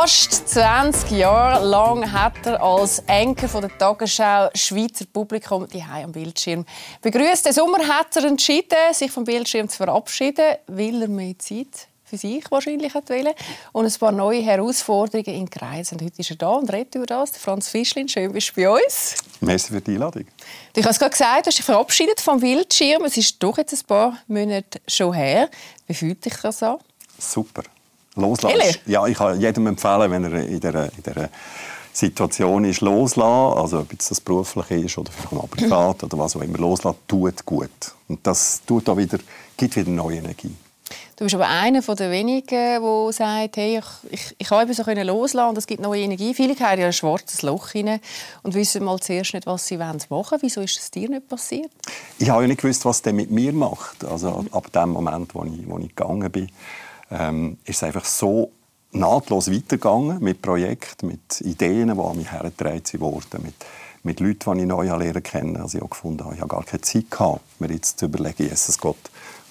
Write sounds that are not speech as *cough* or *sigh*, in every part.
Fast 20 Jahre lang hat er als Enkel von der Tagesschau Schweizer Publikum die am Bildschirm begrüßt. Den Sommer hat er entschieden, sich vom Bildschirm zu verabschieden, weil er mehr Zeit für sich wahrscheinlich hat wollen und ein paar neue Herausforderungen in Kreis. Und heute ist er da und redet über das. Franz Fischlin, schön bist du bei uns. Merci für die Einladung. Du hast gerade gesagt, du hast dich verabschiedet vom Bildschirm. Es ist doch jetzt ein paar Monate schon her. Wie fühlt dich das an? Super. Loslassen. Ja, ich kann jedem empfehlen, wenn er in dieser, in dieser Situation ist, loslassen, also ob das beruflich ist oder vielleicht mal privat oder was auch immer, loslassen, tut gut. Und das tut auch wieder, gibt wieder neue Energie. Du bist aber einer der wenigen, der sagt, hey, ich, ich, ich kann eben so loslassen und es gibt neue Energie. Viele haben ja ein schwarzes Loch rein und wissen mal zuerst nicht, was sie machen wollen. Wieso ist es dir nicht passiert? Ich habe ja nicht gewusst, was der mit mir macht. Also ab dem Moment, wo ich, wo ich gegangen bin, ähm, ist es einfach so nahtlos weitergegangen mit Projekten, mit Ideen, die an mich hergetragen wurden, mit, mit Leuten, die ich neu lernen kennen. Also ich habe gefunden, ich habe gar keine Zeit gehabt, mir jetzt zu überlegen, Jesus Gott,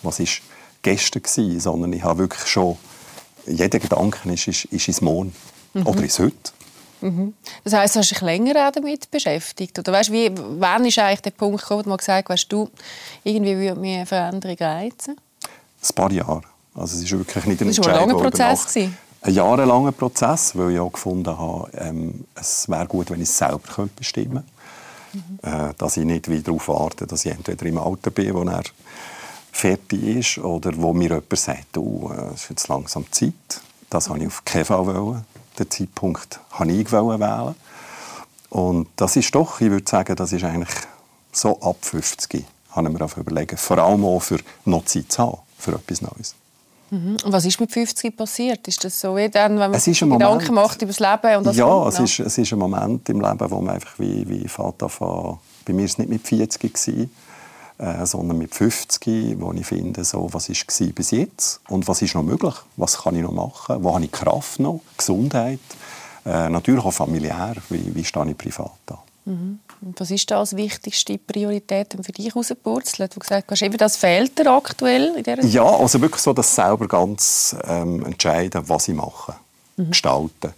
was ist gestern gewesen, sondern ich habe wirklich schon, jeder Gedanke ist, ist, ist ins Morgen mhm. oder ins Heute. Mhm. Das heisst, du hast dich länger damit beschäftigt? Oder weißt, wie, wann ist eigentlich der Punkt gekommen, wo du gesagt hast, du, irgendwie würde mir eine Veränderung reizen? Ein paar Jahre. Also es ist wirklich nicht ein Das war ein langer Prozess. Gewesen. Ein jahrelanger Prozess, weil ich auch gefunden habe, ähm, es wäre gut, wenn ich es selber könnte bestimmen könnte. Mhm. Äh, dass ich nicht wieder darauf warte, dass ich entweder im Alter bin, wo er fertig ist, oder wo mir jemand sagt, du, äh, es ist jetzt langsam Zeit. Das wollte ich auf keinen Fall. Wollen. Den Zeitpunkt wollte ich wählen. Und das ist doch, ich würde sagen, das ist eigentlich so ab 50 habe ich mir überlegen. Vor allem auch für noch Zeit zu haben, für etwas Neues. Mhm. Und was ist mit 50 passiert? Ist das so wie dann, wenn man sich Gedanken Moment, macht über das Leben? Und das ja, es, ist, es ist ein Moment im Leben, wo man einfach wie, wie Vater von, bei mir war es nicht mit 40 gewesen, äh, sondern mit 50, wo ich finde, so, was war bis jetzt und was ist noch möglich? Was kann ich noch machen? Wo habe ich Kraft noch? Gesundheit? Äh, natürlich auch familiär. Wie, wie stehe ich privat da? Mhm. Was ist da als wichtigste Priorität für dich herausgepurzelt? Du gesagt hast, eben das fehlt dir aktuell in dieser Ja, also wirklich so, dass selber ganz ähm, entscheiden, was ich mache, mhm. gestalten.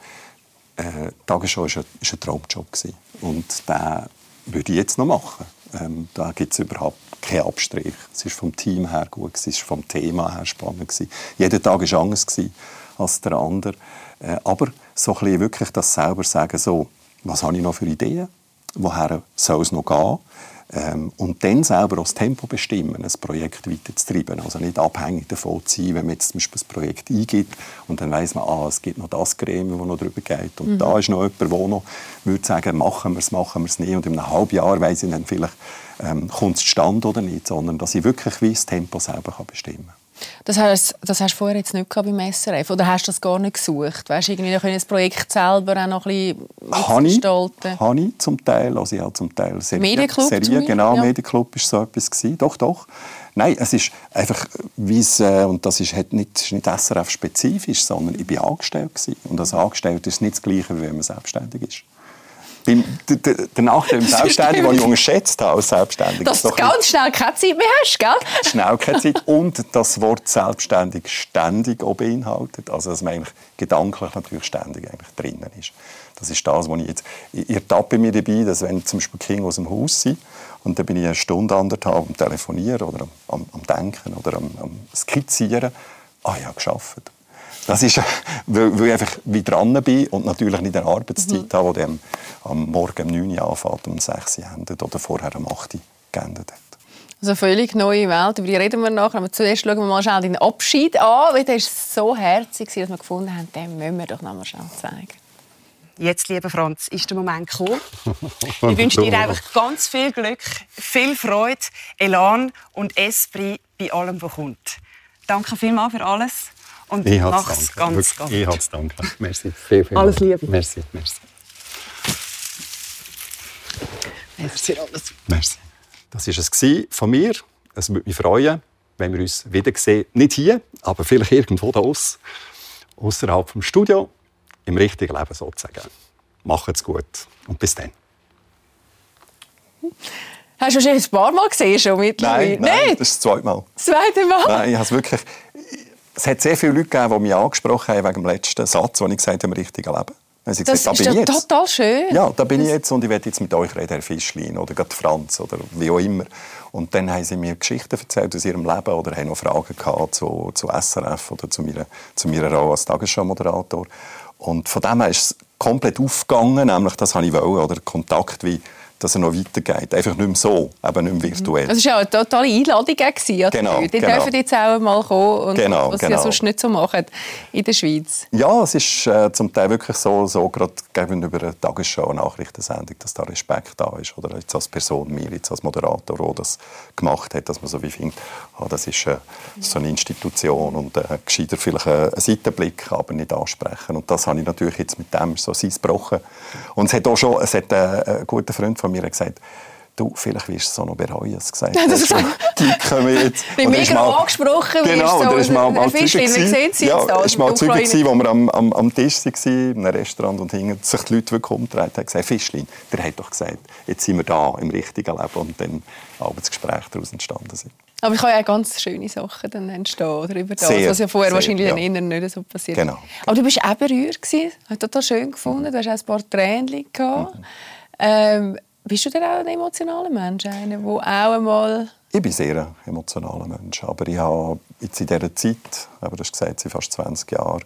Äh, Tagesschau war ein, ein Traumjob gewesen. und den würde ich jetzt noch machen. Ähm, da gibt es überhaupt keinen Abstrich. Es ist vom Team her gut, es ist vom Thema her spannend gewesen. Jeder Tag war anders als der andere. Äh, aber so ein bisschen wirklich das selber sagen, so, was habe ich noch für Ideen? Woher soll es noch gehen ähm, und dann selber auch das Tempo bestimmen, ein Projekt weiterzutreiben. Also nicht abhängig davon zu sein, wenn man jetzt zum Beispiel das Projekt eingibt und dann weiß man, ah, es gibt noch das Gremium, das noch darüber geht und mhm. da ist noch jemand, der noch würde sagen, machen wir es, machen wir es nicht und in einem halben Jahr weiss ich dann vielleicht, ähm, kommt es zustande oder nicht, sondern dass ich wirklich wie das Tempo selber bestimmen kann. Das hast, das hast du vorher jetzt nicht beim SRF oder hast du das gar nicht gesucht? Weißt du, irgendwie das Projekt selber auch noch ein bisschen gestalten? Habe ich zum Teil, also habe zum Teil Serien, Medienclub Serien, genau, ja. Medienclub ist so etwas gewesen. Doch, doch. Nein, es ist einfach, wie es, äh, und das ist nicht, nicht SRF-spezifisch, sondern ich war angestellt gewesen. Und als Angestellter ist es nicht das Gleiche, wie wenn man selbstständig ist. Der, Nachteil im Selbstständigen, den ich unterschätzt habe als Selbstständiger. Dass du ganz schnell keine Zeit mehr hast, gell? Schnell keine Zeit *laughs* und das Wort selbstständig ständig auch beinhaltet. Also, dass man eigentlich gedanklich natürlich ständig eigentlich drinnen ist. Das ist das, was ich jetzt... Ich ertappe mir dabei, dass wenn zum Beispiel Kinder aus dem Haus sind und dann bin ich eine Stunde, anderthalb am Telefonieren oder am, am Denken oder am, am Skizzieren. Ah, ich habe gearbeitet. Das ist, weil, weil ich einfach wie dran bin und natürlich nicht eine Arbeitszeit mhm. habe, die am, am Morgen um 9 Uhr anfängt und um 6 Uhr endet oder vorher um 8 Uhr geendet hat. Also eine völlig neue Welt, über die reden wir nachher. Aber zuerst schauen wir mal schnell den Abschied an, weil der ist so herzig, dass wir gefunden haben, den müssen wir doch noch mal schnell zeigen. Jetzt, lieber Franz, ist der Moment gekommen. *laughs* Ich wünsche dir einfach ganz viel Glück, viel Freude, Elan und Esprit bei allem, was kommt. Danke vielmals für alles. Und ich mach's ganz, Wirklich, ganz. Ich hab's danke. Merci. Viel, viel alles Liebe. Merci, merci. Merci alles. Merci. Das war es von mir. Es würde mich freuen, wenn wir uns wiedersehen. Nicht hier, aber vielleicht irgendwo da außerhalb vom Studio, im richtigen Leben sozusagen. Macht's gut und bis dann. Hast du schon ein paar Mal gesehen schon mittlerweile? Nein, nein, das ist das zweite Mal. Das zweite Mal? Nein, ich habe wirklich es hat sehr viele Leute gegeben, die mich angesprochen haben wegen dem letzten Satz, den ich gesagt habe, im richtigen Leben. Sie das gesagt, da ist doch total schön. Ja, da bin das ich jetzt und ich werde jetzt mit euch reden, Herr Fischlein oder gerade Franz oder wie auch immer. Und dann haben sie mir Geschichten erzählt aus ihrem Leben oder haben noch Fragen gehabt zu, zu SRF oder zu meiner, zu meiner Rolle als Tagesschau-Moderator. Und von dem her ist es komplett aufgegangen, nämlich das habe ich wollen, oder Kontakt wie dass er noch weitergeht. Einfach nicht mehr so, eben nicht mehr virtuell. Das war ja eine totale Einladung. Genau, die genau. dürfen jetzt auch mal kommen, und genau, was genau. sie sonst nicht so machen in der Schweiz. Ja, es ist äh, zum Teil wirklich so, so gerade gegenüber einer Tagesschau, Nachrichtensendung, dass da Respekt da ist. Oder jetzt als Person, mir jetzt als Moderator, der das gemacht hat, dass man so wie findet, ah, das ist äh, so eine Institution und äh, gescheiter vielleicht einen Seitenblick, aber nicht ansprechen. Und das habe ich natürlich jetzt mit dem so sein gebrochen. Und es hat auch schon, es hat, äh, ein guter Freund von mir gesagt, du, vielleicht wirst du es auch noch bereuen. gesagt. Ja, *laughs* das ist die kommen jetzt. Ich bin mega mal, angesprochen. Genau, und er ist mal, mal Zeuge gewesen. Ja, ist mal Zeuge gewesen, wo wir am, am, am Tisch waren, in einem Restaurant, und hingen sich die Leute wirklich umgedreht haben gesagt, Fischlein, der hat doch gesagt, jetzt sind wir da im richtigen Leben. Und dann Gespräch daraus entstanden sind. Aber ich kann ja ganz schöne Sachen dann entstehen oder über das, sehr, was ja vorher sehr, wahrscheinlich ja. in nicht so passiert genau. Aber du bist auch berührt gewesen, habe total schön gefunden. Mhm. Du hast auch ein paar Tränen gehabt. Mhm. Ähm, bist du denn auch ein emotionaler Mensch, einer, der auch einmal... Ich bin sehr ein emotionaler Mensch, aber ich habe jetzt in dieser Zeit, aber das gesagt, seit fast 20 Jahren,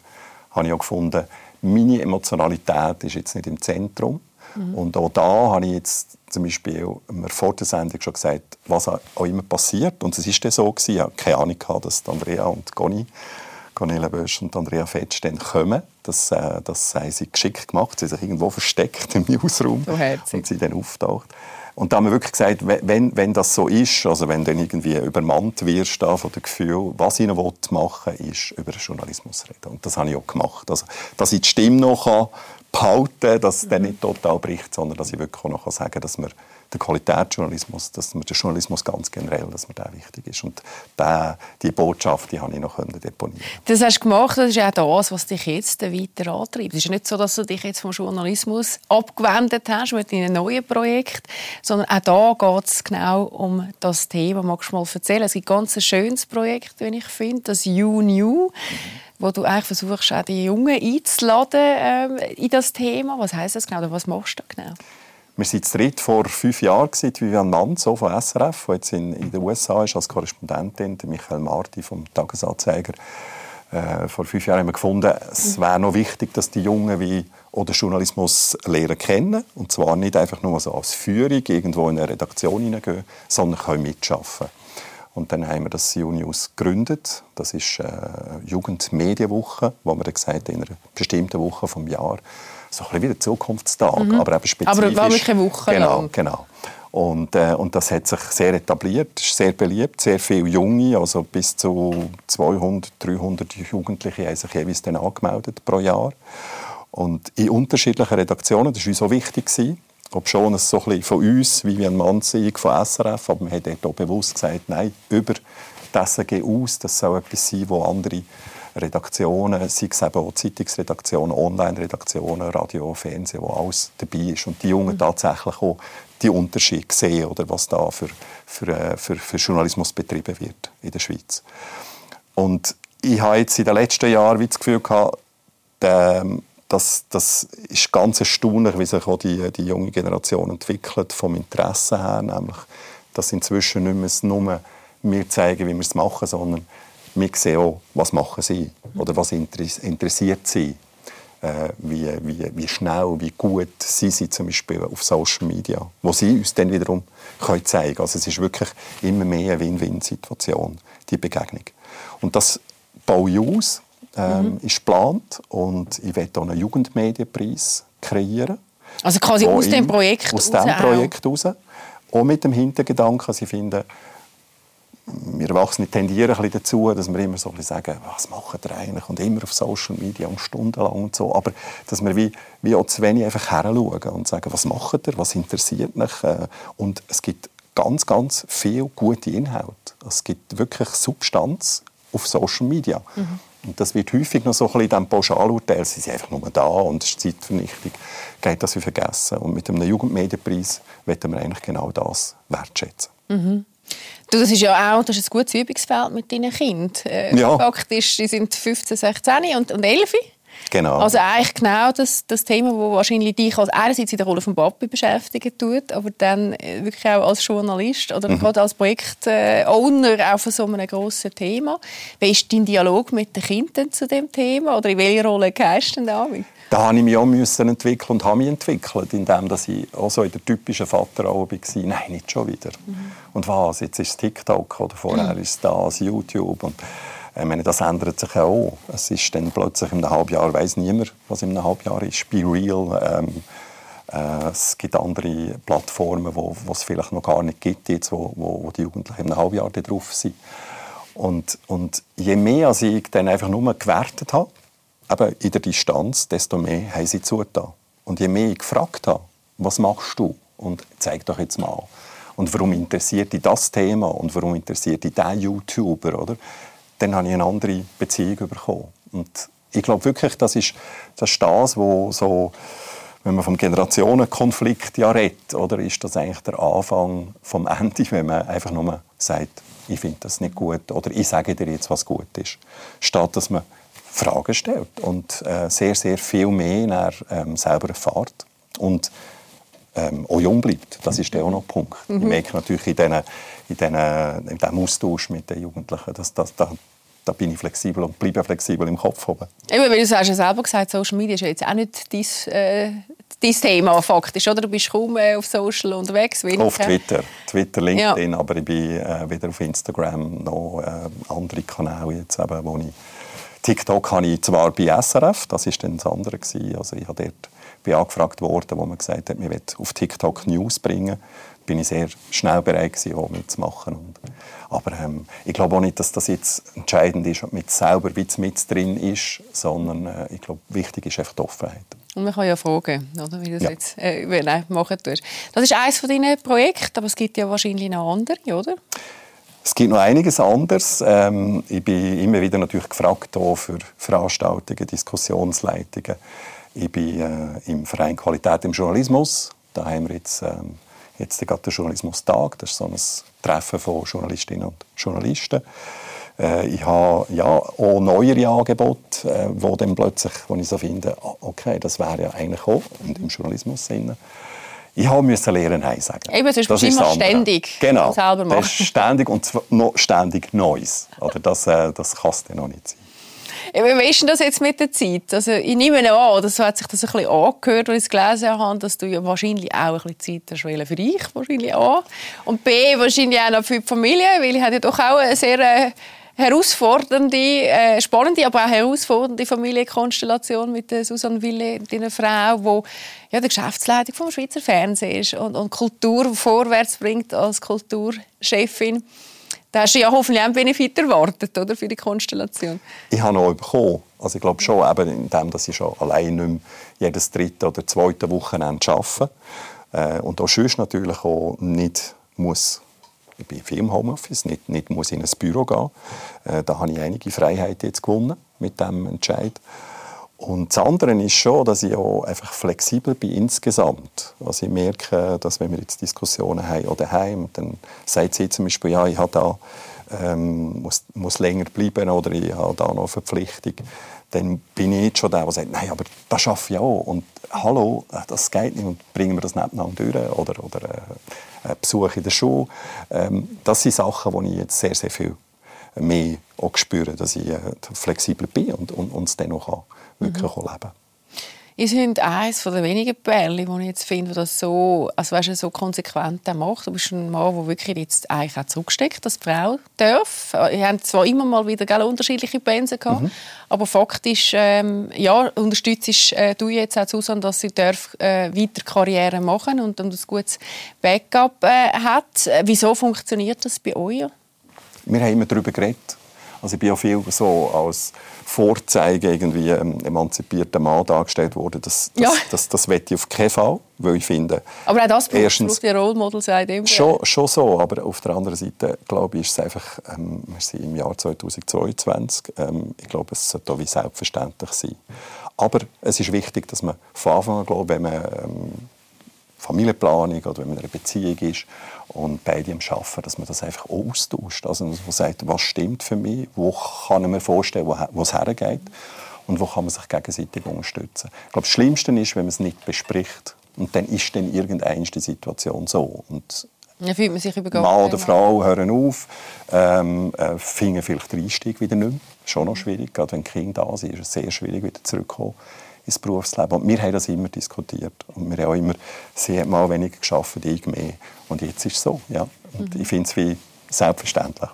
habe ich auch gefunden, meine Emotionalität ist jetzt nicht im Zentrum. Mhm. Und auch da habe ich jetzt zum Beispiel mir vor der Sendung schon gesagt, was auch immer passiert. Und es ist dann so gewesen, ich hatte keine Ahnung, dass Andrea und Conny Cornelia Bösch und Andrea Fetsch dann kommen. Das, äh, das haben sie geschickt gemacht. Sie haben sich irgendwo versteckt im Newsroom so und sie dann auftaucht. Und da haben wir wirklich gesagt, wenn, wenn das so ist, also wenn du irgendwie übermannt wirst von dem Gefühl, was ich noch machen will, ist über den Journalismus reden. Und das habe ich auch gemacht. Also, dass ich die Stimme noch behalten kann, dass mhm. dann nicht total bricht, sondern dass ich wirklich auch noch sagen kann, dass wir der Qualitätsjournalismus, dass mir der Journalismus ganz generell, dass mir der wichtig ist. Und der, die Botschaft, die habe ich noch deponieren. Das hast du gemacht, das ist auch das, was dich jetzt weiter antreibt. Es ist nicht so, dass du dich jetzt vom Journalismus abgewendet hast mit deinem neuen Projekt, sondern auch da geht es genau um das Thema. Magst du mal erzählen? Es gibt ein ganz schönes Projekt, wie ich finde, das You New. Mhm wo du eigentlich versuchst, auch die Jungen einzuladen ähm, in das Thema. Was heißt das genau? Oder was machst du da genau? Wir waren zu dritt vor fünf Jahren, Vivian Manzo von SRF, die jetzt in, in den USA ist als Korrespondentin, Michael Marti vom Tagesanzeiger. Äh, vor fünf Jahren haben wir gefunden, es mhm. wäre noch wichtig, dass die Jungen wie oder Journalismus lernen kennen. Und zwar nicht einfach nur so als Führung irgendwo in eine Redaktion hineingehen, sondern können mitschaffen. Und dann haben wir das News gegründet. Das ist eine äh, Jugendmedienwoche, wo wir gesagt haben, in einer bestimmten Woche vom Jahr so ein bisschen wie der Zukunftstag, mhm. aber eben spezifisch. Aber war wirklich eine Woche genau, lang. Genau, und, äh, und das hat sich sehr etabliert, ist sehr beliebt. Sehr viele Junge, also bis zu 200, 300 Jugendliche haben sich jeweils dann angemeldet pro Jahr. Und in unterschiedlichen Redaktionen, das war uns so wichtig. Gewesen. Ob schon es so ein bisschen von uns, wie ein Mannsieg von SRF, aber man hat dort auch bewusst gesagt, nein, über das SRG aus, das soll etwas sein, wo andere Redaktionen, sei es eben auch Zeitungsredaktionen, Online-Redaktionen, Radio, Fernsehen, wo alles dabei ist und die Jungen mhm. tatsächlich auch die Unterschiede sehen, oder was da für, für, äh, für, für Journalismus betrieben wird in der Schweiz. Und ich habe jetzt in den letzten Jahren das Gefühl gehabt, das, das ist ganz erstaunlich, wie sich auch die, die junge Generation entwickelt, vom Interesse her, nämlich, dass inzwischen nicht mehr nur wir zeigen, wie wir es machen, sondern wir sehen auch, was machen sie oder was interessiert sie. Äh, wie, wie, wie schnell, wie gut sie sind zum Beispiel auf Social Media, wo sie uns dann wiederum können zeigen. Also es ist wirklich immer mehr eine Win-Win-Situation, die Begegnung. Und das baue ich aus, ähm, mhm. ist geplant und ich werde einen Jugendmedienpreis kreieren. Also quasi aus dem Projekt Aus dem Projekt raus. Auch mit dem Hintergedanken, dass ich finde, wir Erwachsene tendieren ein dazu, dass wir immer so ein sagen, was machen ihr eigentlich? Und immer auf Social Media und stundenlang und so. Aber dass wir wie, wie auch zu wenig einfach heranschauen und sagen, was macht ihr? Was interessiert mich? Äh, und es gibt ganz, ganz viel gute Inhalte. Es gibt wirklich Substanz auf Social Media. Mhm. Und das wird häufig noch so ein bisschen in diesem Pauschalurteil, sie sind einfach nur da und es ist Zeitvernichtung, geht das wie vergessen. Und mit einem Jugendmedienpreis wollen wir eigentlich genau das wertschätzen. Mhm. Du, das ist ja auch das ist ein gutes Übungsfeld mit deinen Kindern. Äh, ja. Fakt ist, sie sind 15, 16 und, und 11. Genau. Also eigentlich genau das, das Thema, das wahrscheinlich dich als einerseits in der Rolle von Papi beschäftigen tut, aber dann äh, wirklich auch als Journalist oder mhm. gerade als Projektowner auch von so einem grossen Thema. Wie ist dein Dialog mit den Kindern zu dem Thema oder in welcher Rolle gehst du denn damit? Da habe ich mich auch müssen entwickeln und habe mich entwickelt, indem dass ich auch so in der typischen Vaterrolle war. Nein, nicht schon wieder. Mhm. Und was? Jetzt ist es TikTok oder vorher mhm. ist es das, YouTube. Und ich meine, das ändert sich auch. Es ist dann plötzlich in einem halben Jahr, weiß niemand, was in einem halben Jahr ist. Be real. Ähm, äh, es gibt andere Plattformen, wo, wo es vielleicht noch gar nicht gibt, jetzt, wo, wo, die Jugendlichen in einem halben Jahr drauf sind. Und, und je mehr als ich dann einfach nur gewertet habe, eben in der Distanz, desto mehr haben sie zugetan. Und je mehr ich gefragt habe, was machst du? Und zeig doch jetzt mal. Und warum interessiert dich das Thema? Und warum interessiert dich der YouTuber? Oder? Dann habe ich eine andere Beziehung bekommen. Und ich glaube wirklich, das ist das, ist das wo so, wenn man vom Generationenkonflikt ja redet, oder ist das eigentlich der Anfang vom Ende, wenn man einfach nur sagt, ich finde das nicht gut oder ich sage dir jetzt, was gut ist, statt dass man Fragen stellt und äh, sehr, sehr viel mehr nach, ähm, selber erfahrt und ähm, auch jung bleibt. Das ist auch noch ein Punkt. Mhm. Ich merke natürlich in, diesem Austausch mit den Jugendlichen, dass, dass, da, da bin ich flexibel und bleibe flexibel im Kopf. Oben. Eben, weil du hast ja selber gesagt, Social Media ist ja jetzt auch nicht dein, äh, dein Thema faktisch, oder? Du bist kaum äh, auf Social unterwegs. Wenig. Auf Twitter, Twitter, LinkedIn, ja. aber ich bin äh, wieder auf Instagram, noch äh, andere Kanäle jetzt eben, wo ich TikTok habe ich zwar bei SRF, das war dann das andere. Also ich habe dort bin angefragt worden, wo man gesagt hat, man will auf TikTok News bringen. Bin ich sehr schnell bereit gewesen, auch mitzumachen. Und, aber ähm, ich glaube auch nicht, dass das jetzt entscheidend ist, ob man selber wie mit drin ist, sondern äh, ich glaube, wichtig ist einfach die Offenheit. Und man kann ja fragen, oder, wie du das ja. jetzt äh, machen tust. Das ist eines von deinen Projekten, aber es gibt ja wahrscheinlich noch andere, oder? Es gibt noch einiges anderes. Ähm, ich bin immer wieder natürlich gefragt für Veranstaltungen, Diskussionsleitungen. Ich bin äh, im Verein Qualität im Journalismus. Da haben wir jetzt, ähm, jetzt gerade den Journalismustag. Das ist so ein Treffen von Journalistinnen und Journalisten. Äh, ich habe ja, auch neuere Angebote, äh, wo dann plötzlich, wo ich so finde, ah, okay, das wäre ja eigentlich auch und im Journalismus Sinn ich habe müssen lernen Nein sagen. Eben, sonst das ist immer ständig genau, selber machen. Das ist ständig und noch ständig Neues. Oder das, äh, das kann es noch nicht sein. Wie ist denn das jetzt mit der Zeit? Also, ich nehme an, so hat sich das ein bisschen angehört, als ich es gelesen habe, dass du ja wahrscheinlich auch ein bisschen Zeit hast für dich, wahrscheinlich A. Und B, wahrscheinlich auch noch für die Familie, weil ich ja doch auch eine sehr äh, herausfordernde, äh, spannende, aber auch herausfordernde Familienkonstellation mit der Susanne Wille, deiner Frau, wo ja die Geschäftsleitung vom Schweizer Fernsehen ist und, und Kultur vorwärts bringt als Kulturchefin. Da hast du ja hoffentlich auch einen Benefit erwartet, oder, für die Konstellation. Ich habe noch bekommen. Also ich glaube schon, eben in dem, dass ich schon allein nicht mehr jedes dritte oder zweite Wochenende arbeite. Äh, und auch sonst natürlich auch nicht muss ich bin viel im Homeoffice, nicht, nicht muss in ein Büro gehen. Äh, da habe ich einige Freiheiten jetzt gewonnen mit dem Entscheid. Und das andere ist schon, dass ich auch einfach flexibel bin insgesamt. Also ich merke, dass wenn wir jetzt Diskussionen haben oder daheim, dann sagt sie zum Beispiel, ja, ich da, ähm, muss, muss länger bleiben oder ich habe da noch eine Verpflichtung. Dann bin ich jetzt schon der, der sagt, nein, aber das schaffe ich auch. Und hallo, das geht nicht und bringen wir das nebeneinander durch. Oder, oder äh, Besuch in der Schule. Ähm, das sind Sachen, die ich jetzt sehr, sehr viel mehr auch spüre, dass ich äh, flexibel bin und, und, und es dann auch wirklich mhm. leben kann. Ihr seid eines der wenigen Pärchen, die ich jetzt finde, das so, also weißt, so konsequent macht. Du bist ein Mann, der wirklich jetzt eigentlich auch zurücksteckt, dass die Frau darf. Ihr habt zwar immer mal wieder gell, unterschiedliche Pensen gehabt, mhm. aber faktisch ähm, ja, unterstützt äh, du jetzt auch Susanne, dass sie darf, äh, weiter Karriere machen und, und ein gutes Backup äh, hat. Wieso funktioniert das bei euch? Wir haben immer darüber geredet. Also ich bin ja viel so als Vorzeigen irgendwie ähm, emanzipierter Mann dargestellt worden. Das, das, ja. das, das, das will ich auf keinen Fall, weil ich finde... Aber auch das braucht die Role Model sein. Schon, schon so, aber auf der anderen Seite, glaube ich, ist es einfach, ähm, wir sind im Jahr 2022, ähm, ich glaube, es sollte auch wie selbstverständlich sein. Aber es ist wichtig, dass man von Anfang an, glaube wenn man ähm, Familienplanung oder wenn man in einer Beziehung ist und beide am Arbeiten, dass man das einfach austauscht. Also dass man sagt, was stimmt für mich, wo kann ich mir vorstellen, wo es hergeht und wo kann man sich gegenseitig unterstützen. Ich glaube, das Schlimmste ist, wenn man es nicht bespricht und dann ist dann irgendeine die Situation so. Und ja, fühlt man sich Mann oder Frau hören auf, ähm, äh, finden vielleicht den Einstieg wieder nicht mehr. Schon noch schwierig, gerade wenn Kinder da sind, ist es sehr schwierig, wieder zurückzukommen ins Berufsleben. Und wir haben das immer diskutiert. Und wir haben auch immer, sie hat mal weniger geschafft, ich mehr. Und jetzt ist es so, ja. Und mhm. ich finde es wie selbstverständlich.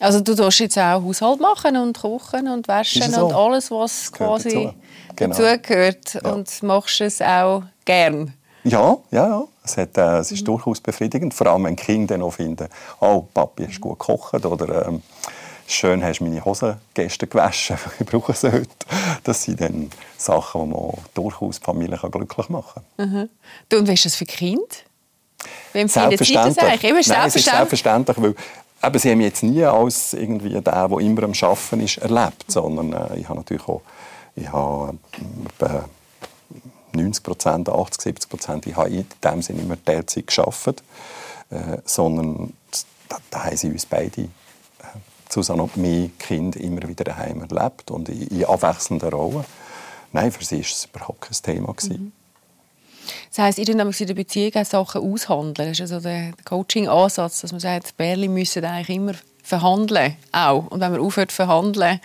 Also du tust jetzt auch Haushalt machen und kochen und waschen so? und alles, was quasi dazu. Genau. dazugehört. Ja. Und machst es auch gern? Ja, ja, ja. Es, hat, äh, es ist mhm. durchaus befriedigend. Vor allem, wenn Kinder dann auch finden, oh, Papi hast gut gekocht oder ähm, schön hast du meine Hosen gestern gewaschen, *laughs* ich brauche sie heute. Das sind dann Sachen, die man durchaus die Familie glücklich machen kann. Mhm. Du, und was ist das für Kind? Wem selbstverständlich. Das eigentlich? Nein, selbstverständlich. Es ist selbstverständlich, weil eben, sie haben mich jetzt nie als irgendwie der, der immer am Arbeiten ist, erlebt, sondern äh, ich habe natürlich auch ich habe, äh, 90 Prozent, 80, 70 Prozent, ich habe in dem Sinne immer Teilzeit gearbeitet, äh, sondern da, da haben sie uns beide, Susanne und mein Kind, immer wieder daheim erlebt und in, abwechselnden Rollen. Nein, für sie war es überhaupt kein Thema. Mhm. Das heisst, ihr in der Beziehung auch Sachen aushandeln. Das ist also der Coaching-Ansatz, dass man sagt, Bärli müssen eigentlich immer verhandeln auch. Und wenn man aufhört zu verhandeln,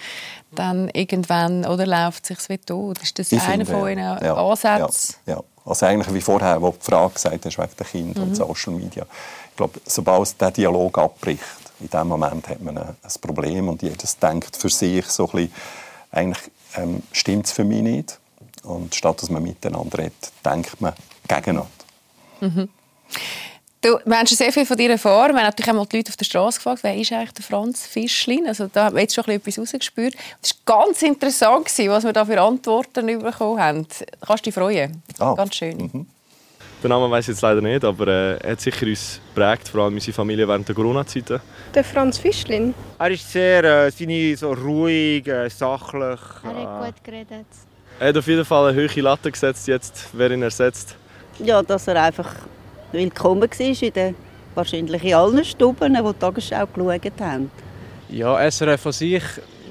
dann irgendwann oder läuft es sich wie tot. Ist das ich einer von Ihren ja, Ansätzen? Ja, ja, Also eigentlich wie vorher, wo die Frage gesagt hast, wegen der Kinder mhm. und Social Media. Ich glaube, sobald der Dialog abbricht, in dem Moment hat man ein, Problem und jeder denkt für sich so ein bisschen, eigentlich ähm, stimmt es für mich nicht. Und statt dass man miteinander redet, denkt man gegeneinander. Mhm. Du, wir haben schon sehr viel von dir erfahren. Wir haben natürlich auch mal die Leute auf der Straße gefragt, wer ist eigentlich der Franz Fischlin? Also da haben wir jetzt schon etwas rausgespürt. Es war ganz interessant, was wir da für Antworten bekommen haben. Kannst du dich freuen? Oh. Ganz schön. Mhm. Den Namen weiß ich jetzt leider nicht, aber äh, er hat sicher uns geprägt, vor allem unsere Familie während der Corona-Zeiten. Der Franz Fischlin? Er ist sehr äh, seine, so ruhig, äh, sachlich. Er hat äh, gut geredet. Er hat auf jeden Fall eine hohe Latte gesetzt, jetzt, wer ihn ersetzt. Ja, dass er einfach willkommen war in den, wahrscheinlich in allen Stuben, die die Tagesschau geschaut haben. Ja, SRF an sich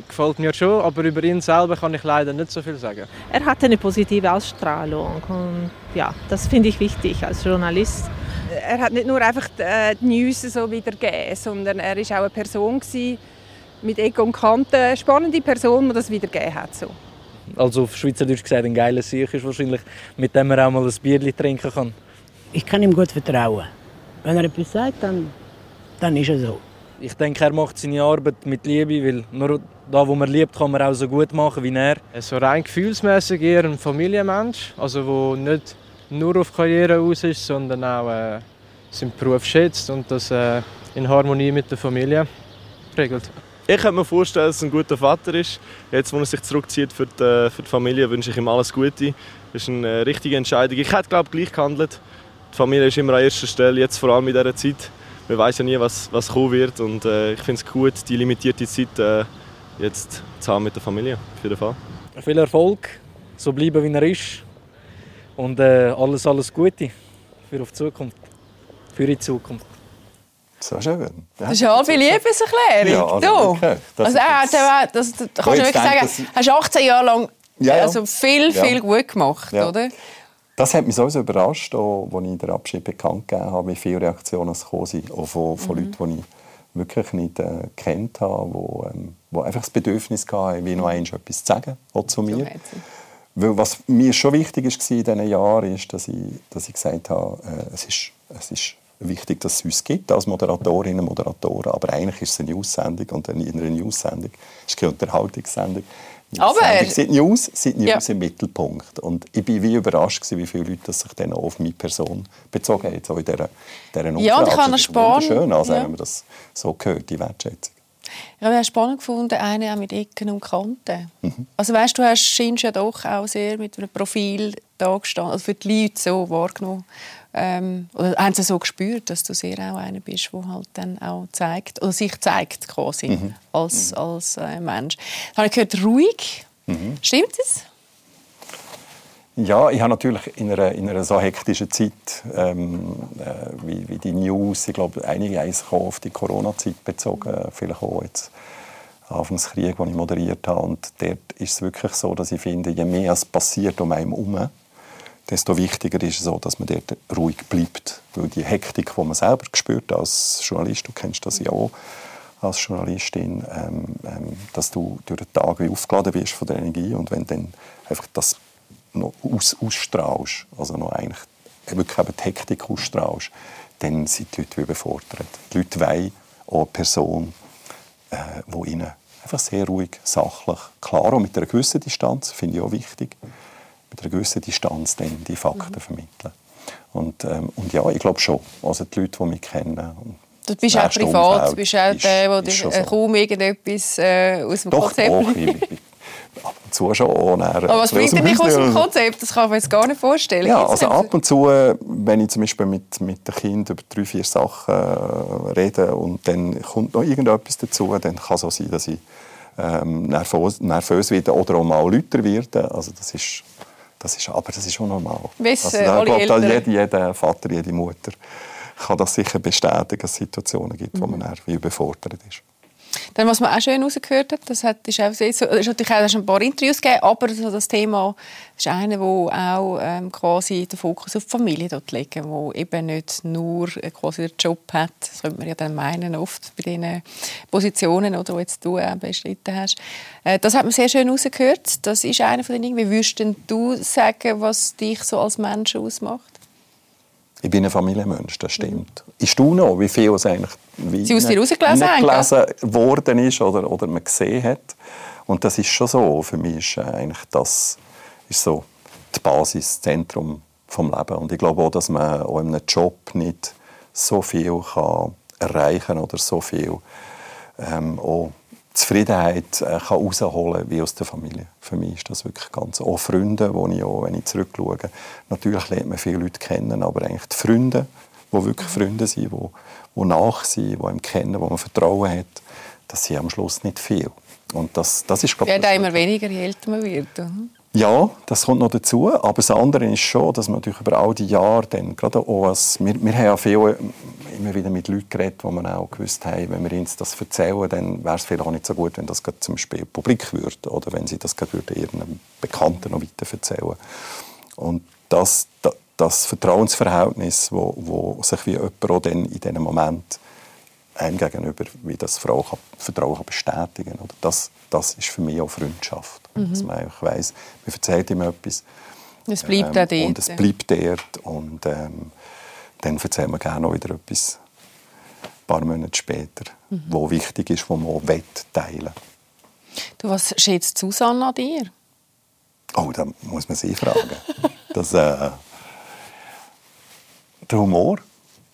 gefällt mir schon, aber über ihn selber kann ich leider nicht so viel sagen. Er hat eine positive Ausstrahlung und ja, das finde ich wichtig als Journalist. Er hat nicht nur einfach äh, die News so wiedergegeben, sondern er war auch eine Person mit Ego und Kanten, eine spannende Person, die das wiedergegeben hat. So. Also auf Schweizerdeutsch gesagt, ein geiler Sieg ist wahrscheinlich, mit dem er auch mal ein Bier trinken kann ich kann ihm gut vertrauen. Wenn er etwas sagt, dann, dann ist er so. Ich denke, er macht seine Arbeit mit Liebe, weil nur da, wo man liebt, kann man auch so gut machen wie er. So rein gefühlsmäßig eher ein Familienmensch, also der nicht nur auf Karriere aus ist, sondern auch äh, seinen Beruf schätzt und das äh, in Harmonie mit der Familie regelt. Ich könnte mir vorstellen, dass er ein guter Vater ist. Jetzt, wo er sich zurückzieht für die, für die Familie, wünsche ich ihm alles Gute. Das ist eine äh, richtige Entscheidung. Ich hätte, glaube ich, gleich gehandelt die Familie ist immer an erster Stelle, jetzt vor allem in dieser Zeit. Man weiß ja nie, was, was kommen wird und äh, ich finde es gut, die limitierte Zeit äh, jetzt zu haben mit der Familie, auf jeden Fall. Viel Erfolg, so bleiben wie er ist und äh, alles, alles Gute für die Zukunft, für die Zukunft. So schön. Ja. Das ist ja halbe Liebeserklärung. Ja, also, du. Also, äh, das, das, das, kannst du wirklich sagen, hast 18 Jahre lang ja, ja. Also viel, viel gut gemacht, oder? Das hat mich sowieso überrascht, als ich den Abschied bekannt gegeben habe, wie viele Reaktionen es gekommen sind, auch von, von mhm. Leuten, die ich wirklich nicht äh, kennt habe, die, ähm, die einfach das Bedürfnis hatten, wie noch einmal etwas zu sagen, auch zu mir. Weil was mir schon wichtig war in diesen Jahren, ist, dass ich, dass ich gesagt habe, äh, es, ist, es ist wichtig, dass es uns gibt als Moderatorinnen und Moderatoren, aber eigentlich ist es eine News-Sendung und in einer News-Sendung ist keine Unterhaltungsendung. Aber sind News, sind News ja. im Mittelpunkt. Und ich war wie überrascht, wie viele Leute sich dann auch auf meine Person bezogen haben, so in dieser, dieser Umfrage. Ja, und ich habe es spannend. schön, also, ja. wenn man das so gehört, die Wertschätzung. Ich habe es spannend gefunden, eine auch mit Ecken und Kanten. Mhm. Also weißt, du hast, scheinst ja doch auch sehr mit einem Profil da gestanden, also für die Leute so wahrgenommen ähm, oder haben sie so gespürt, dass du sehr auch einer bist, der halt dann auch zeigt, oder sich zeigt quasi mhm. als, mhm. als äh, Mensch. Ich habe gehört, ruhig. Mhm. Stimmt das? Ja, ich habe natürlich in einer, in einer so hektischen Zeit ähm, äh, wie, wie, die News, ich glaube, einige sich auf die Corona-Zeit bezogen, vielleicht auch jetzt Anfangskrieg, den ich moderiert habe. Und dort ist es wirklich so, dass ich finde, je mehr es passiert um einen herum, desto wichtiger ist es so, dass man dort ruhig bleibt. Weil die Hektik, die man selber spürt als Journalist, du kennst das ja auch als Journalistin, ähm, ähm, dass du durch den Tag wie aufgeladen wirst von der Energie und wenn dann einfach das noch aus, ausstrahlst, also noch eigentlich wirklich eben die Hektik ausstrahlst, dann sind die Leute wie überfordert. Die Leute wollen auch eine Person, äh, die ihnen einfach sehr ruhig, sachlich, klar und mit einer gewissen Distanz, finde ich auch wichtig, mit einer gewissen Distanz dann die Fakten mhm. vermitteln. Und, ähm, und ja, ich glaube schon, also die Leute, die mich kennen, Du bist auch privat, du bist auch der, der äh, kaum irgendetwas äh, aus dem Doch, Konzept... Doch, ich, ab und zu schon auch. Aber was bringt denn nicht aus dem Konzept? Das kann man jetzt gar nicht vorstellen. Ja, also ab und zu, wenn ich zum Beispiel mit, mit den Kindern über drei, vier Sachen äh, rede und dann kommt noch irgendetwas dazu, dann kann es so sein, dass ich ähm, nervös, nervös werde oder auch mal lauter werde. Also das ist, das ist, aber das ist schon normal. Wissen, also, ich da jeder, jeder Vater, jede Mutter kann das sicher bestätigen, dass es Situationen gibt, wo man mhm. überfordert ist. Dann, was man auch schön rausgehört hat, das hat, ist, auch so, ist natürlich auch schon ein paar Interviews gegeben, aber das Thema ist einer, wo auch ähm, quasi den Fokus auf die Familie dort legen, wo eben nicht nur äh, quasi den Job hat, das könnte man ja dann meinen oft bei diesen Positionen, oder, die jetzt du äh, bestritten hast. Äh, das hat man sehr schön rausgehört. Das ist einer von den Dingen. Wie würdest du sagen, was dich so als Mensch ausmacht? Ich bin ein Familienmensch, das stimmt. Mhm. Ich staune auch, wie viel es eigentlich wie Sie aus dir rausgelesen gelesen worden ist oder, oder man gesehen hat. Und das ist schon so. Für mich ist eigentlich das ist so die Basis, das Zentrum vom Leben. Und ich glaube auch, dass man auch in einem Job nicht so viel kann erreichen oder so viel ähm, auch Zufriedenheit äh, kann rausholen wie aus der Familie. Für mich ist das wirklich ganz. Auch Freunde, wo ich auch, wenn ich zurückschaue, natürlich lernt man viele Leute kennen, aber eigentlich die Freunde, die wirklich Freunde sind, die, die nach sind, die einem kennen, wo man Vertrauen hat, das sind am Schluss nicht viel. Und das, das ist, glaube ich, immer weniger, je älter man wird. Mhm. Ja, das kommt noch dazu. Aber das andere ist schon, dass man natürlich über all die Jahre dann, gerade auch als, wir, wir haben ja viel, immer wieder mit Leuten geredet, wo man auch gewusst haben, wenn wir uns das erzählen, dann wäre es vielleicht auch nicht so gut, wenn das zum Beispiel publik würde oder wenn sie das gerade ihren Bekannten noch weiter erzählen. Und das, das, das Vertrauensverhältnis, wo, wo sich wie jemand auch dann in diesem Moment einem gegenüber, wie das Vertrauen kann bestätigen kann. Das, das ist für mich auch Freundschaft. Mhm. Dass man einfach weiss, man erzählt ihm etwas. Es bleibt ähm, dort. Und es bleibt dort. Und ähm, dann erzählen wir gerne noch wieder etwas ein paar Monate später, mhm. wo wichtig ist, wo man auch teilen Du, was schätzt Susanne an dir? Oh, da muss man sie fragen. *laughs* das, äh, der Humor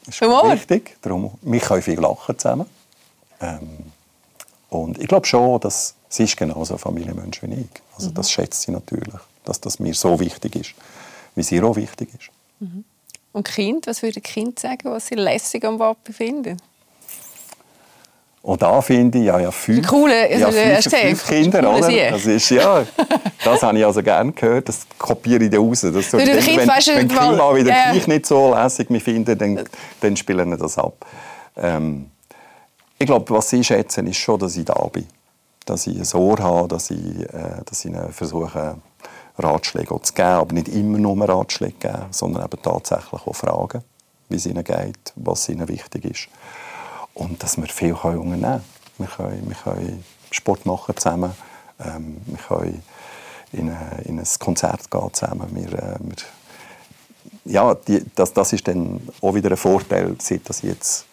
ist Humor. wichtig. Wir können viel lachen zusammen. Ähm, und ich glaube schon, dass sie ist genauso ein Familienmensch wie ich. Also mhm. das schätzt sie natürlich, dass das mir so wichtig ist, wie sie auch wichtig ist. Mhm. Und Kind, was würde ein Kind sagen, was sie lässig am Papi finden? Und da finde ich, ja, ja fünf, coole, ja, fünf, fünf Kinder, oder? Das ist, ja, das habe ich also gerne gehört, das kopiere ich dann raus. Das, wenn, kind, wenn, wenn Kinder mal wieder ja. gleich nicht so lässig mich finden, dann, dann spielen wir das ab. Ähm, ich glaube, was sie schätzen, ist schon, dass ich da bin. Dass ich ein Ohr habe, dass ich, äh, dass ich ihnen versuche, Ratschläge zu geben, aber nicht immer nur Ratschläge geben, sondern eben tatsächlich auch Fragen, wie es ihnen geht, was ihnen wichtig ist und dass wir viel unternehmen können. Wir können, wir können Sport machen zusammen, ähm, wir können in, eine, in, ein Konzert gehen zusammen. Wir, äh, wir, ja, die, das, das ist dann auch wieder ein Vorteil, seit ich jetzt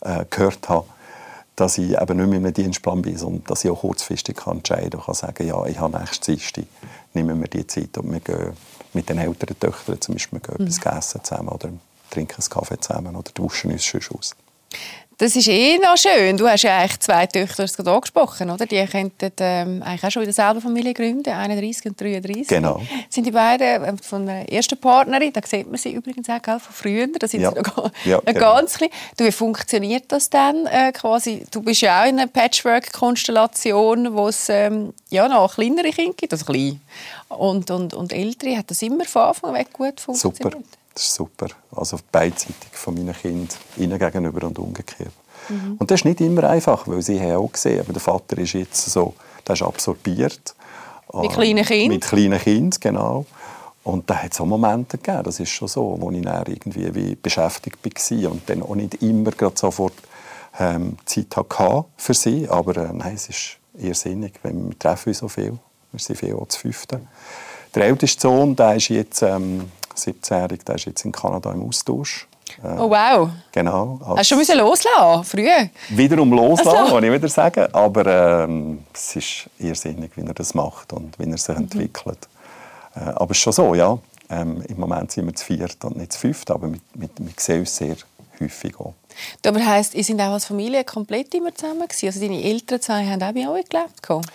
äh, gehört habe, dass ich eben nicht mehr im Dienstplan bin, sondern dass ich auch kurzfristig kann entscheiden kann und sagen, ja, ich habe nächste Dienstag, nehmen wir die Zeit und wir gehen mit den älteren Töchtern zum Beispiel wir gehen mhm. etwas essen zusammen oder trinken einen Kaffee zusammen oder duschen uns schon aus. Das ist eh noch schön. Du hast ja eigentlich zwei Töchter gerade angesprochen, oder? Die könnten ähm, eigentlich auch schon in derselben Familie gründen, 31 und 33. Genau. Sind die beiden ähm, von der ersten Partnerin, da sieht man sie übrigens auch gell, von früher, da sind Ja. sie noch Ja, noch genau. ganz klein. Du, wie funktioniert das dann äh, quasi? Du bist ja auch in einer Patchwork-Konstellation, wo es ähm, ja, noch kleinere Kinder gibt, also klein. Und, und, und ältere, hat das immer von Anfang weg gut funktioniert? Super. Das ist super. Also beidseitig von meinen Kindern, ihnen gegenüber und umgekehrt. Mhm. Und das ist nicht immer einfach, weil sie haben auch gesehen, aber der Vater ist jetzt so, der ist absorbiert. Mit kleinen Kindern? Mit kleinen Kindern, genau. Und da hat es auch Momente gegeben, das ist schon so, wo ich dann irgendwie wie beschäftigt war und dann auch nicht immer gerade sofort ähm, Zeit hatte für sie. Aber äh, nein, es ist irrsinnig, wenn wir treffen uns so viel. Wir sind viel auch zu fünften. Der älteste Sohn, der ist jetzt ähm, 17-jährig, der ist jetzt in Kanada im Austausch. Äh, Oh wow. Genau. Hast du schon loslassen, früher? wiederum loslassen, Ach so. muss ich wieder sagen. Aber ähm, es ist irrsinnig, wie er das macht und wie er sich Mhm. entwickelt. Äh, aber es ist schon so, ja. Ähm, Im Moment sind wir zu viert und nicht zu fünft, aber wir, wir, wir sehen uns sehr häufig auch. Du, Aber heisst, ihr seid auch als Familie komplett immer zusammen gewesen? Also deine Eltern zwei haben auch bei euch gelebt? gehabt?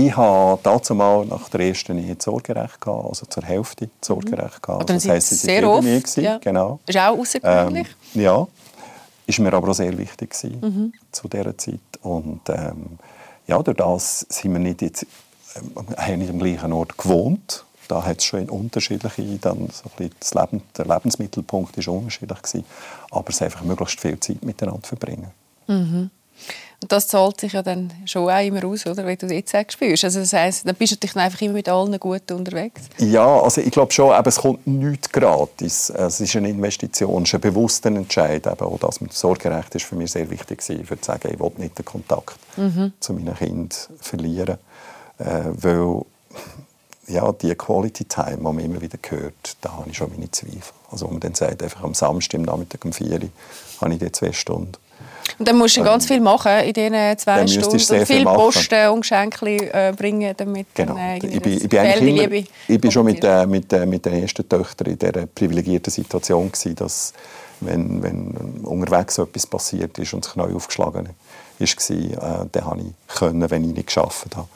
Ich habe dazu mal nach der ersten Ehe das Sorgerecht gehabt, also zur Hälfte das Sorgerecht gehabt. Also sind heisst, sie sehr mir oft, gewesen, ja. Genau. Ist auch außergewöhnlich. Ähm, ja, ist mir aber auch sehr wichtig gewesen Mhm. zu dieser Zeit. Und ähm, ja, durch das sind wir nicht jetzt, ähm, haben nicht am gleichen Ort gewohnt. Da hat es schon unterschiedliche, dann so ein das Leben, der Lebensmittelpunkt ist unterschiedlich gewesen. Aber es einfach möglichst viel Zeit miteinander verbringen. Mhm. Und das zahlt sich ja dann schon auch immer aus, oder? Wenn du jetzt auch spürst. Also das heisst, dann bist du natürlich einfach immer mit allen gut unterwegs. Ja, also ich glaube schon, eben, es kommt nichts gratis. Es ist eine Investition, es ist ein bewusster Entscheid. Eben auch das mit Sorgerecht ist für mich sehr wichtig gewesen, für zu sagen, ich will nicht den Kontakt Mhm. zu meinen Kindern verlieren. Äh, weil ja, die Quality Time, die man immer wieder hört, da habe ich schon meine Zweifel. Also wo man dann sagt, einfach am Samstag, am Nachmittag um 4 Uhr, habe ich die zwei Stunden. Und dann musst du ganz viel machen in diesen zwei Stunden. Und viel machen. Posten und Geschenke äh, bringen, damit Genau. dann, äh, ich bin, das ich bin, eigentlich immer, ich bin schon mit, äh, mit, äh, mit den ersten Töchtern in dieser privilegierten Situation gewesen, dass wenn, wenn unterwegs so etwas passiert ist und sich neu aufgeschlagen ist, äh, dann habe ich können, wenn ich nicht geschafft habe.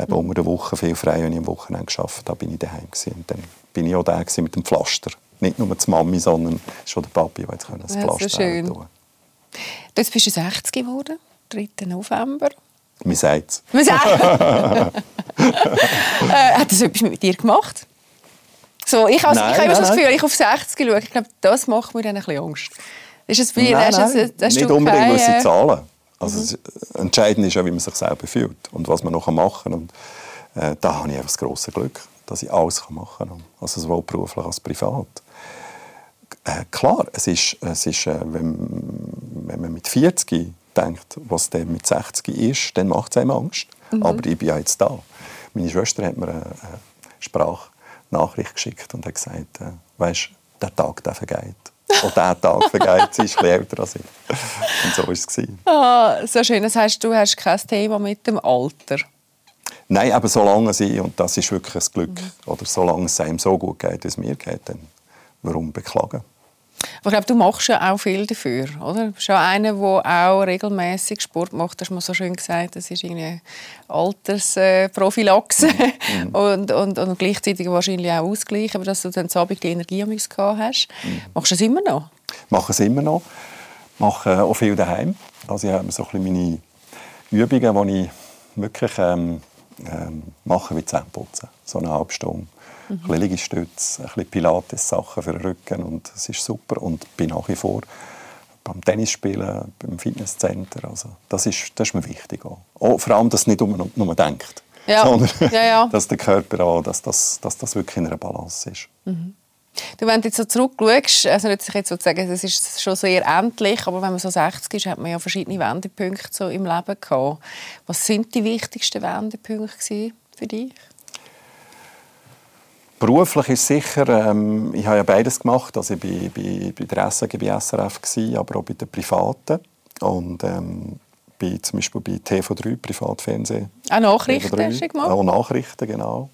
Eben Mhm. unter der Woche viel frei, wenn ich am Wochenende geschafft habe, bin ich daheim gewesen. Und dann bin ich auch gewesen mit dem Pflaster. Nicht nur die Mami, sondern schon der Papi, der jetzt das Ja, so Pflaster schön. tun Jetzt bist du 60 geworden, 3. November. Man sagt es. Man sagt- *laughs* äh, hat das etwas mit dir gemacht? So, ich habe Nein, ich habe immer so nein, das nein. Gefühl, ich auf 60 schaue, ich glaube, das macht mir dann ein bisschen Angst. Ist es dir? Nein, hast du- nein, hast nicht du unbedingt keine- gewisse Zahlen. Also es- Entscheidend ist ja, wie man sich selber fühlt und was man noch machen kann. Und, äh, da habe ich einfach das grosse Glück, dass ich alles machen kann. Also sowohl beruflich als privat. Äh, klar, es ist, es ist äh, wenn, wenn man mit 40 denkt, was dann mit 60 ist, dann macht es einem Angst. Mhm. Aber ich bin ja jetzt da. Meine Schwester hat mir eine, eine Sprachnachricht geschickt und hat gesagt, äh, weißt, der Tag, der vergeht. Und der Tag *laughs* vergeht, sie ist ein bisschen älter als ich. Und so war es. Ah, so schön. Das heißt, du hast kein Thema mit dem Alter. Nein, aber solange sie, und das ist wirklich ein Glück, Mhm. oder solange es einem so gut geht, wie es mir geht, dann warum beklagen? Aber ich glaube, du machst ja auch viel dafür, oder? Du bist ja einer, der auch regelmäßig Sport macht. Das hast du mal so schön gesagt. Das ist eine Altersprophylaxe *laughs* Mhm. und, und, und gleichzeitig wahrscheinlich auch Ausgleich, aber dass du dann Abend die Energie am gehabt hast. Mhm. Machst du das immer noch? mache es immer noch. Mache auch viel daheim. Also ich habe so ein bisschen meine Übungen, die ich wirklich ähm, ähm, mache, wie Zähneputzen. So eine halbe Stunde. Mhm. Ein bisschen Liegestütze, ein bisschen Pilates-Sachen für den Rücken und es ist super. Und bin nach wie vor beim Tennisspielen, beim Fitnesscenter. Also das, ist, das ist mir wichtig. Auch. Auch vor allem, dass nicht nur, nur denkt, Ja. sondern Ja, ja. *laughs* dass der Körper auch, dass das, dass das wirklich in einer Balance ist. Mhm. Du, wenn du jetzt so zurückschaust, also nicht sich jetzt so sagen, das ist schon sehr endlich, aber wenn man so 60 ist, hat man ja verschiedene Wendepunkte so im Leben gehabt. Was sind die wichtigsten Wendepunkte für dich? Beruflich ist sicher, ähm, ich habe ja beides gemacht. Also ich war bei, bei der SRG, bei SRF, gewesen, aber auch bei den Privaten. Und ähm, bei, zum Beispiel bei TV3, Privatfernsehen. Auch Nachrichten TV3, hast du gemacht? Auch Nachrichten, genau.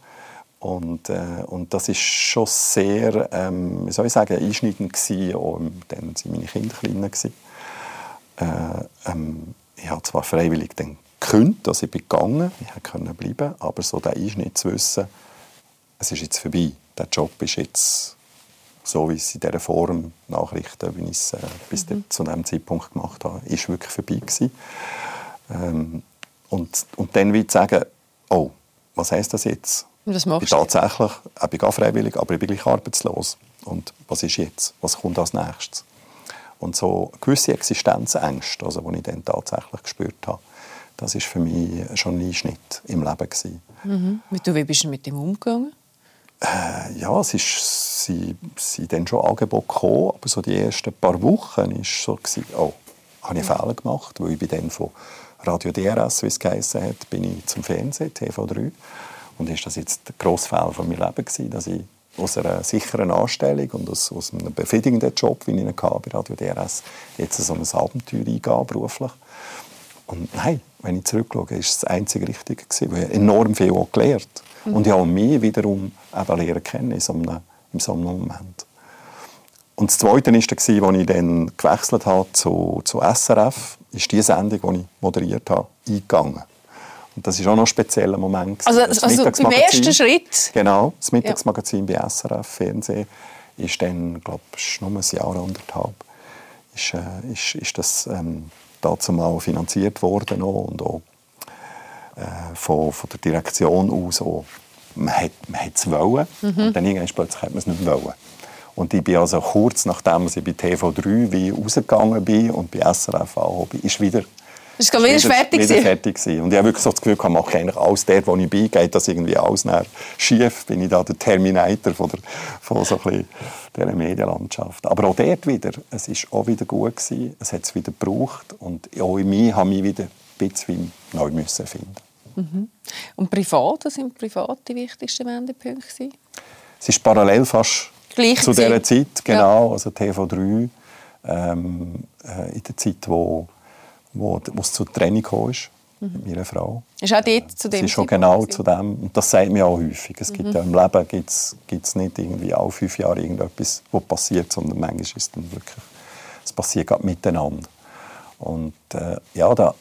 Und, äh, und das ist schon sehr, ähm, wie soll ich sagen, einschneidend gewesen. Auch, dann waren meine Kinder klein. Gewesen. Äh, ähm, ich habe zwar freiwillig dann gekündigt, dass ich bin gegangen, ich konnte bleiben, aber so der Einschnitt zu wissen, es ist jetzt vorbei, der Job ist jetzt so, wie es in dieser Form Nachrichten, wie ich es äh, bis mhm. zu diesem Zeitpunkt gemacht habe, ist wirklich vorbei gewesen. Ähm, und, und dann wie zu sagen, oh, was heisst das jetzt? Das ich bin tatsächlich, ich bin auch freiwillig, aber ich bin gleich arbeitslos. Und was ist jetzt? Was kommt als nächstes? Und so gewisse Existenzängste, also, die ich dann tatsächlich gespürt habe, das war für mich schon ein Einschnitt im Leben. Gewesen. Mhm. Wie bist du mit dem umgegangen? Äh, ja, es ist, sie sind dann schon Angebote gekommen, aber so die ersten paar Wochen war so, gewesen, oh, habe ich einen Fehler gemacht, weil ich bin dann von Radio DRS, wie es geheißen hat, bin ich zum Fernsehen, TV3. Und ist das jetzt der grosse Fehler von meinem Leben gewesen, dass ich aus einer sicheren Anstellung und aus, aus einem befriedigenden Job, wie ich ihn hatte bei Radio DRS, jetzt so ein Abenteuer eingehe, beruflich. Und nein, wenn ich zurückschaue, ist es das einzige Richtige gewesen, weil ich enorm viel auch gelernt mhm. Und ich habe mich wiederum eben lernen kennen in so einem, in so einem Moment. Und das Zweite war, als ich dann gewechselt habe zu, zu SRF, ist die Sendung, die ich moderiert habe, eingegangen. Und das war auch noch ein spezieller Moment. Also, das also beim ersten Schritt? Genau, das Mittagsmagazin ja. bei SRF Fernsehen ist dann, glaube ich, nur ein Jahr, anderthalb, ist, äh, ist, ist das ähm, dazu mal finanziert worden und auch äh, von, von der Direktion aus auch, man hat man es wollen mhm. und dann irgendwann plötzlich hat man es nicht wollen. Und ich bin also kurz nachdem ich bei TV3 wie rausgegangen bin und bei SRF auch bin, ist wieder ist wieder, wieder fertig, wieder fertig gewesen. Und ich habe wirklich so das Gefühl, ich mache eigentlich alles dort, wo ich bin, geht das irgendwie alles nach schief, bin ich da der Terminator von, der, von so ein dieser Medienlandschaft. Aber auch dort wieder, es war auch wieder gut gewesen, es hat es wieder gebraucht und auch in mir habe ich wieder ein bisschen neu müssen finden. Mhm. Und privat, was sind privat die wichtigsten Wendepunkte? Es ist parallel fast Gleich zu dieser Zeit, genau, ja. also TV3, ähm, äh, in der Zeit, wo, wo, wo es zur Trennung kam, ist, mhm. mit meiner Frau. Ist auch dort zu dem Es ist schon genau zu dem, und das sagt mir auch häufig. Es gibt mhm. ja, Im Leben gibt es nicht irgendwie alle fünf Jahre irgendetwas, was passiert, sondern manchmal ist es dann wirklich, es passiert gerade miteinander. Und äh, ja, da,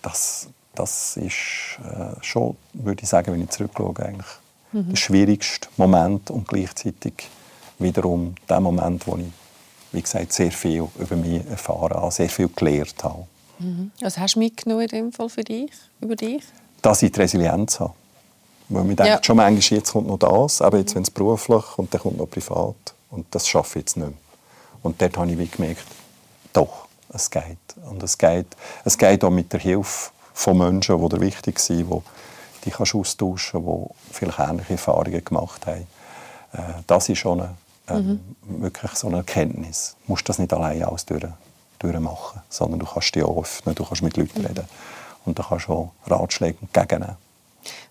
das, das ist äh, schon, würde ich sagen, wenn ich zurückschaue, eigentlich mhm. der schwierigste Moment und gleichzeitig wiederum der Moment, wo ich, wie gesagt, sehr viel über mich erfahren habe, sehr viel gelernt habe. Mhm. Was hast du mitgenommen in dem Fall für dich, über dich? Dass ich die Resilienz habe. Weil man denkt ja. schon manchmal, jetzt kommt noch das, aber jetzt, wenn es beruflich und dann kommt noch privat. Und das schaffe ich jetzt nicht mehr. Und dort habe ich wie gemerkt, doch, es geht. Und es geht, es geht auch mit der Hilfe von Menschen, die dir wichtig sind, die dich kannst austauschen kannst, die vielleicht ähnliche Erfahrungen gemacht haben. Äh, das ist schon eine, ähm, mhm. wirklich so eine Erkenntnis. Du musst das nicht alleine alles durch, durchmachen, sondern du kannst dich auch öffnen, du kannst mit Leuten mhm. reden und du kannst auch Ratschläge entgegennehmen.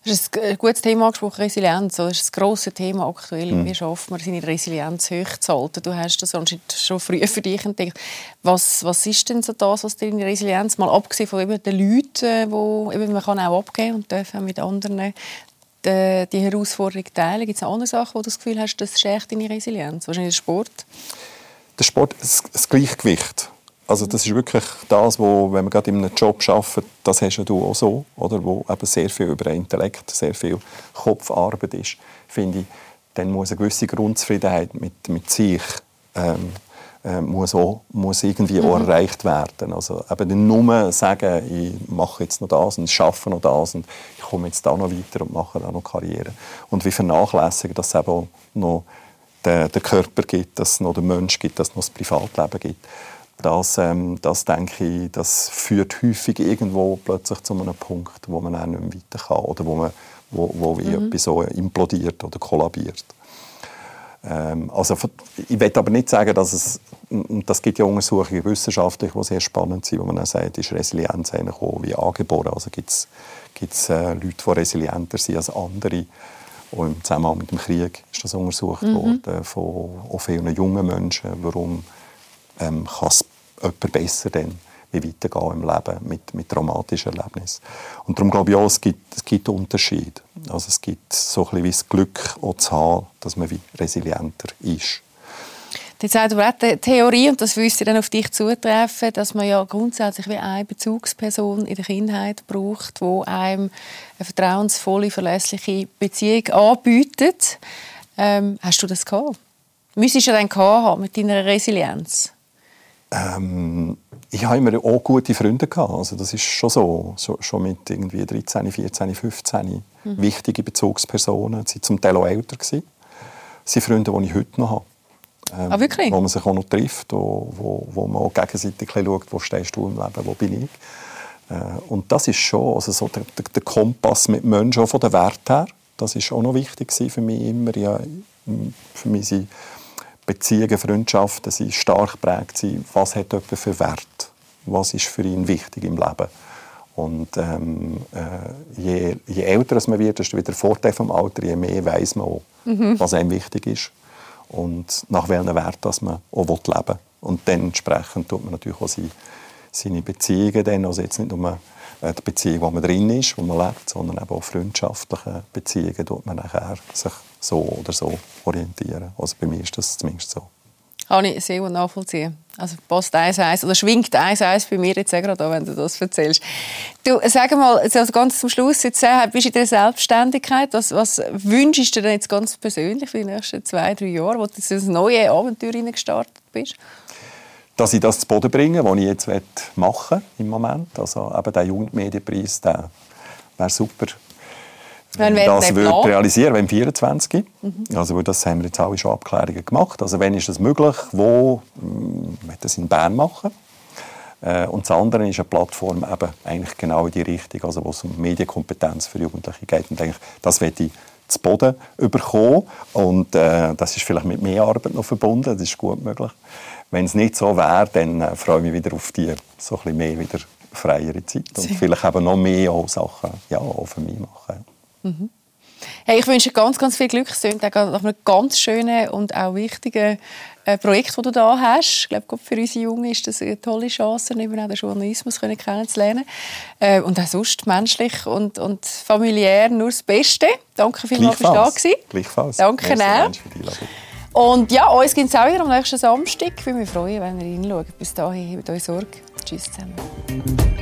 Das ist ein gutes Thema angesprochen, Resilienz. Das ist ein grosses Thema aktuell. Mhm. Wie schafft man seine Resilienz hochzuhalten? Du hast das anscheinend schon früh für dich entdeckt. Was, was ist denn so das, was deine Resilienz, mal abgesehen von eben den Leuten, wo eben, man kann auch abgeben und dürfen mit anderen die, die Herausforderung teilen? Gibt es andere Sachen, wo du das Gefühl hast, das stärkt deine Resilienz? Wahrscheinlich der Sport? Der Sport, das, das Gleichgewicht. Also das ist wirklich das, wo, wenn man gerade in einem Job arbeitet, das hast du auch so, oder, wo eben sehr viel über Intellekt, sehr viel Kopfarbeit ist, finde ich, dann muss eine gewisse Grundzufriedenheit mit, mit sich ähm, äh, muss, auch, muss irgendwie mhm. auch erreicht werden. Also eben nur sagen, ich mache jetzt noch das und schaffe noch das und ich komme jetzt da noch weiter und mache da noch Karriere. Und wie vernachlässigen, dass es eben auch noch den, den Körper gibt, dass es noch den Mensch gibt, dass es noch das Privatleben gibt das, ähm, das denke ich, das führt häufig irgendwo plötzlich zu einem Punkt, wo man auch nicht mehr weiter kann oder wo, man, wo, wo mhm. etwas so implodiert oder kollabiert. Ähm, also, ich will aber nicht sagen, dass es, das gibt ja Untersuchungen wissenschaftlich, die sehr spannend sind, wo man auch sagt, ist Resilienz eigentlich auch wie angeboren. Also gibt es äh, Leute, die resilienter sind als andere. Auch im Zusammenhang mit dem Krieg ist das untersucht mhm. worden von auch vielen jungen Menschen, warum ähm, kann es jemand besser dann wie weitergehen im Leben mit, mit traumatischen Erlebnissen. Und darum glaube ich auch, es gibt, es gibt Unterschiede. Also es gibt so ein wie das Glück auch zu haben, dass man wie resilienter ist. Jetzt sagt aber auch die Theorie, und das müsste dann auf dich zutreffen, dass man ja grundsätzlich wie eine Bezugsperson in der Kindheit braucht, die einem eine vertrauensvolle, verlässliche Beziehung anbietet. Ähm, hast du das gehabt? Müsstest du dann haben mit deiner Resilienz? Ähm, ich habe immer auch gute Freunde gehabt. Also das ist schon so, so schon mit irgendwie 13, 14, 15 mhm. wichtige Bezugspersonen. Sie waren zum Teil auch älter gewesen. Das sind Freunde, die ich heute noch habe. Ähm, ah, wirklich? Wo man sich auch noch trifft, wo, wo, wo man auch gegenseitig schaut, wo stehst du im Leben, wo bin ich. Äh, und das ist schon also so der, der, der Kompass mit Menschen, auch von der Wert her. Das ist auch noch wichtig für mich immer. Ja, für mich sind Beziehungen, Freundschaften sind stark geprägt. Was hat jemand für Wert? Was ist für ihn wichtig im Leben? Und ähm, äh, je, je, älter man wird, desto wieder der Vorteil vom Alter, je mehr weiß man auch, mhm. was einem wichtig ist und nach welchen Wert man auch leben will. Und dann entsprechend tut man natürlich auch seine, seine Beziehungen dann, also jetzt nicht nur äh, die Beziehung, wo man drin ist, wo man lebt, sondern eben auch freundschaftliche Beziehungen tut man nachher sich so oder so orientieren. Also bei mir ist das zumindest so. Kann ich sehr gut nachvollziehen. Also passt 1-1 oder schwingt 1-1 bei mir jetzt gerade an, wenn du das erzählst. Du, sag mal, also ganz zum Schluss, jetzt äh, bist du in der Selbstständigkeit. Was, was wünschst du dir jetzt ganz persönlich für die nächsten zwei, drei Jahre, wo du in das neue Abenteuer gestartet bist? Dass ich das zu Boden bringe, was ich jetzt machen im Moment. Also eben der Jugendmedienpreis, der wäre super wenn wir das wird realisieren, wenn 24. Mhm. Also das haben wir jetzt alle schon Abklärungen gemacht. Also wenn ist das möglich? Wo? Hm, wir das in Bern machen. Äh, und das andere ist eine Plattform eben eigentlich genau in die Richtung, also wo es um Medienkompetenz für Jugendliche geht. Und denke, das werde ich zu Boden bekommen. Und äh, das ist vielleicht mit mehr Arbeit noch verbunden. Das ist gut möglich. Wenn es nicht so wäre, dann äh, freue ich mich wieder auf die so ein bisschen mehr wieder freiere Zeit und *laughs* vielleicht eben noch mehr auch Sachen ja, auch für mich machen. Mhm. Hey, ich wünsche dir ganz, ganz viel Glück. Es klingt nach einem ganz schönen und auch wichtigen äh, Projekt, das du da hast. Ich glaube, für unsere Jungen ist das eine tolle Chance, eben auch den Journalismus kennenzulernen. Äh, und auch sonst menschlich und, und familiär nur das Beste. Danke vielmals, dass du da warst. Gleichfalls. Danke auch. Und ja, uns gibt es auch wieder am nächsten Samstag. Ich würde mich freuen, wenn ihr reinschaut. Bis dahin, habt euch Sorge. Tschüss zusammen.